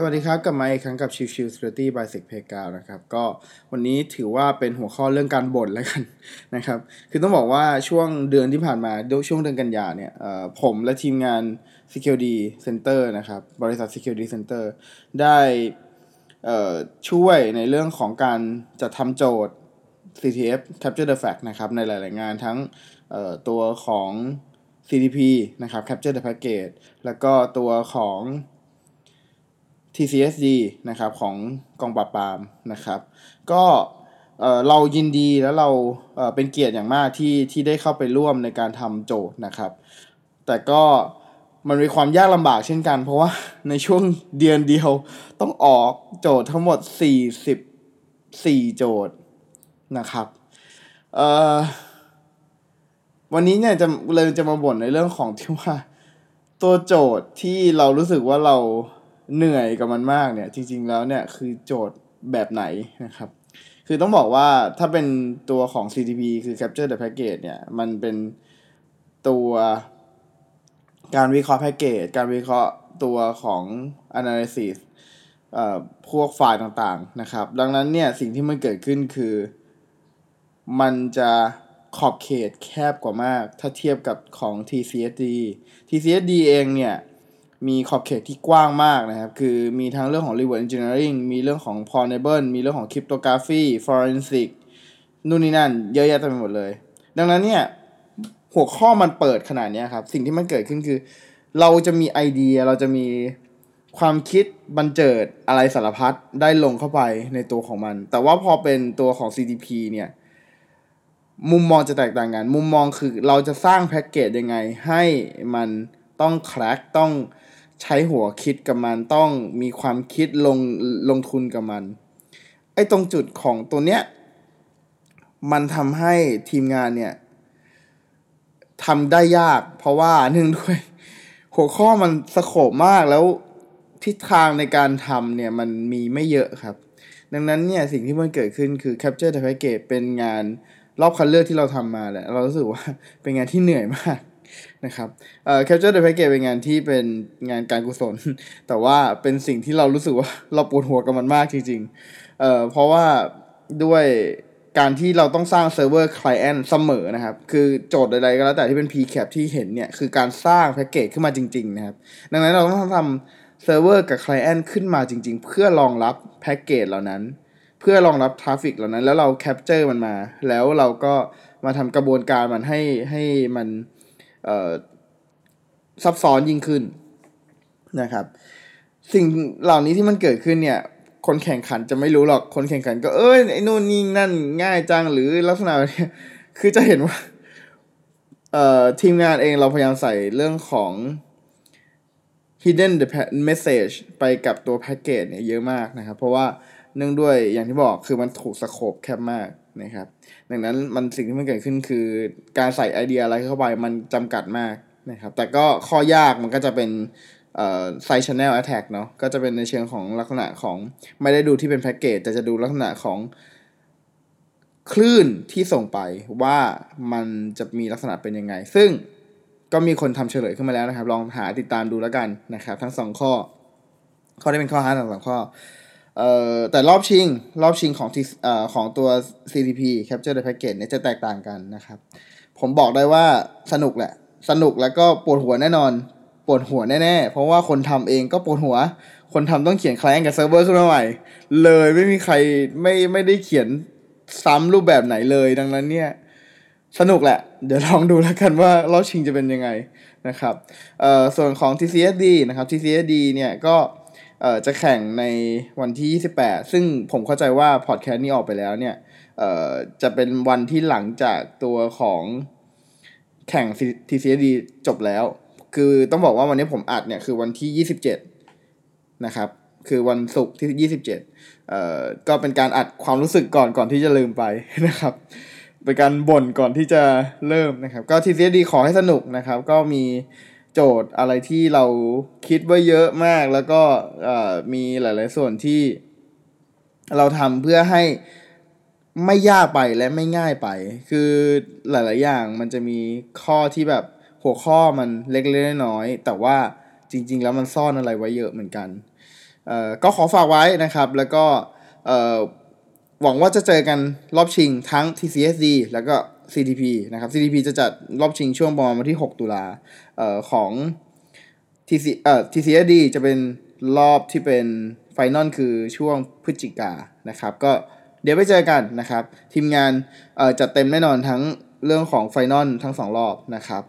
สวัสดีครับกลับมาอีกครั้งกับชิวชิว Security by s e c p a y g a นะครับก็วันนี้ถือว่าเป็นหัวข้อเรื่องการบ่นแล้วกันนะครับคือต้องบอกว่าช่วงเดือนที่ผ่านมาช่วงเดือนกันยาเนี่ยผมและทีมงาน Security Center นะครับบริษัท Security Center ได้ช่วยในเรื่องของการจะทำโจทย์ CTF Capture the Fact นะครับในหลาย ๆ งานทั้งตัวของ CDP นะครับ Capture the Package แล้วก็ตัวของ TCSD นะครับของกองปราบปรามนะครับ ก็เรายินดีแล้วเราเป็นเกียรติอย่างมากที่ที่ได้เข้าไปร่วมในการทำโจทย์นะครับ แต่ก็มันมีความยากลำบากเช่นกัน เพราะว่าในช่วงเดือนเดียวต้องออกโจทย์ทั้งหมด 44 โจทย์นะครับวันนี้เนี่ยจะเลยจะมาบ่นในเรื่องของที่ว่าตัวโจทย์ที่เรารู้สึกว่าเรา เหนื่อยกับมันมากเนี่ย จริง ๆ แล้วเนี่ยคือโจทย์แบบไหนนะครับ คือต้องบอกว่าถ้าเป็นตัวของ CTP คือ Capture the Package เนี่ย มันเป็นตัวการวิเคราะห์แพ็กเกจ การวิเคราะห์ตัวของ analysis เอ่อพวกไฟล์ต่างๆนะครับ ดังนั้นเนี่ยสิ่งที่มันเกิดขึ้นคือ มันจะขอบเขตแคบกว่ามาก ถ้าเทียบกับของ TCSD TCSD เองเนี่ย มีขอบเขตที่กว้างมากนะครับ คือมีทั้งเรื่องของ reward engineering มีเรื่องของ portable มีเรื่องของ cryptography forensic นู่นนี่นั่น เยอะแยะเต็มไปหมดเลย ดังนั้นเนี่ย หัวข้อมันเปิดขนาดนี้ครับ สิ่งที่มันเกิดขึ้นคือ เราจะมีไอเดีย เราจะมีความคิดบันเจิดอะไรสารพัดได้ลงเข้าไปในตัวของมัน แต่ว่าพอเป็นตัวของ CTP เนี่ย มุมมองจะแตกต่างกัน มุมมองคือเราจะสร้างแพ็กเกจยังไงให้มันต้องแคร็กต้อง ใช้หัวคิดกับมันต้องมีความคิดลงลงทุนกับมัน ไอ้ตรงจุดของตัวเนี้ย มันทำให้ทีมงานเนี่ยทำได้ยาก เพราะว่าหนึ่งด้วย หัวข้อมัน scope มากแล้วทิศทางในการทำเนี่ยมันมีไม่เยอะครับ ดังนั้นเนี่ยสิ่งที่มันเกิดขึ้นคือ Capture the Packet เป็นงานรอบคัดเลือกที่เราทำมาแหละเรารู้สึกว่าเป็นงานที่เหนื่อยมาก นะครับเอ่อ Capture the Packet เป็นงานที่เป็นงานการกุศล แต่ว่าเป็นสิ่งที่เรารู้สึกว่าเราปวดหัวกับมันมากจริงๆเอ่อเพราะว่าด้วยการที่เราต้องสร้างเซิร์ฟเวอร์ client เสมอนะครับ คือโจทย์ใดๆก็แล้วแต่ที่เป็น PCAP ที่เห็นเนี่ย คือการสร้าง packet ขึ้นมาจริง ๆ นะครับ ดังนั้นเราต้องทำเซิร์ฟเวอร์กับ client ขึ้นมาจริง ๆ เพื่อรองรับ packet เหล่านั้น เพื่อรองรับ traffic เหล่านั้น แล้วเรา capture มันมา แล้วเราก็มาทำกระบวนการมันให้ให้มัน ซับซ้อนยิ่งขึ้นนะครับ สิ่งเหล่านี้ที่มันเกิดขึ้นเนี่ยคนแข่งขันจะไม่รู้หรอก คนแข่งขันก็เอ้ยไอ้นู่นนี่นั่นง่ายจังหรือลักษณะแบบนี้คือจะเห็นว่าเอ่อทีมงานเองเราพยายามใส่เรื่องของ hidden the message ไปกับตัว packet เนี่ยเยอะมากนะครับ เพราะว่า เนื่องด้วยอย่างที่บอกคือมันถูก scope แคบมากนะครับ ดังนั้นมันสิ่งที่มันเกิดขึ้นคือ การใส่ไอเดียอะไรเข้าไปมันจำกัดมากนะครับ แต่ก็ข้อยากมันก็จะเป็น side channel attack เนาะก็จะเป็นในเชิงของลักษณะของไม่ได้ดูที่เป็น packet แต่จะดูลักษณะของคลื่นที่ส่งไปว่ามันจะมีลักษณะเป็นยังไง ซึ่งก็มีคนทำเฉลยขึ้นมาแล้วนะครับ ลองหาติดตามดูแล้วกันนะครับ ทั้งสองข้อ ข้อที่เป็นข้อห้าทั้งสองข้อ เอ่อแต่รอบชิง รอบชิงของเอ่อของตัว CTP Capture the Package เนี่ยจะแตกต่างกันนะครับ ผมบอกได้ว่าสนุกแหละ สนุกแล้วก็ปวดหัวแน่นอน ปวดหัวแน่ๆ เพราะว่าคนทำเองก็ปวดหัว คนทำต้องเขียนแคลายกับเซิร์ฟเวอร์ขึ้นมาใหม่ เลยไม่มีใครไม่ไม่ได้เขียนซ้ำรูปแบบไหนเลยดังนั้นเนี่ยสนุกแหละ เดี๋ยวลองดูแล้วกันว่ารอบชิงจะเป็นยังไงนะครับเอ่อส่วนของ TCSD นะครับ TCSD เนี่ยก็ เอ่อจะแข่งในวันที่ 28 ซึ่งผมเข้าใจว่าพอดแคสต์นี้ออกไปแล้วเนี่ยเอ่อจะเป็นวันที่หลังจากตัวของแข่ง TCSD จบแล้ว คือต้องบอกว่าวันนี้ผมอัดเนี่ยคือวันที่ 27 นะครับคือวันศุกร์ที่ 27 เอ่อ ก็เป็นการอัดความรู้สึกก่อนก่อนที่จะลืมไปนะครับ เป็นการบ่นก่อนที่จะเริ่มนะครับ ก็ TCSD ขอให้สนุกนะครับ ก็มี โจทย์อะไรที่เราคิดไว้เยอะมาก แล้วก็มีหลาย ๆ ส่วนที่เราทำเพื่อให้ไม่ยากไปและไม่ง่ายไป คือหลาย ๆ อย่างมันจะมีข้อที่แบบหัวข้อมันเล็ก ๆ น้อยๆแต่ว่าจริง ๆ แล้วมันซ่อนอะไรไว้เยอะเหมือนกัน ก็ขอฝากไว้นะครับ แล้วก็ หวังว่าจะเจอกันรอบชิงทั้ง TCSD แล้วก็ CTP นะครับ CTP จะจัดรอบชิงช่วงประมาณวันที่ 6 ตุลาเอ่อของ TC เอ่อ TCSD จะเป็นรอบที่เป็นไฟนอลคือช่วงพฤศจิกานะครับ ก็เดี๋ยวไปเจอกันนะครับ ทีมงานเอ่อจัดเต็มแน่นอนทั้งเรื่องของไฟนอลทั้งสองรอบนะครับ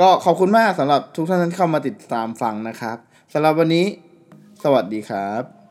ก็ขอบคุณมากสำหรับทุกท่านที่เข้ามาติดตามฟังนะครับสำหรับวันนี้ สวัสดีครับ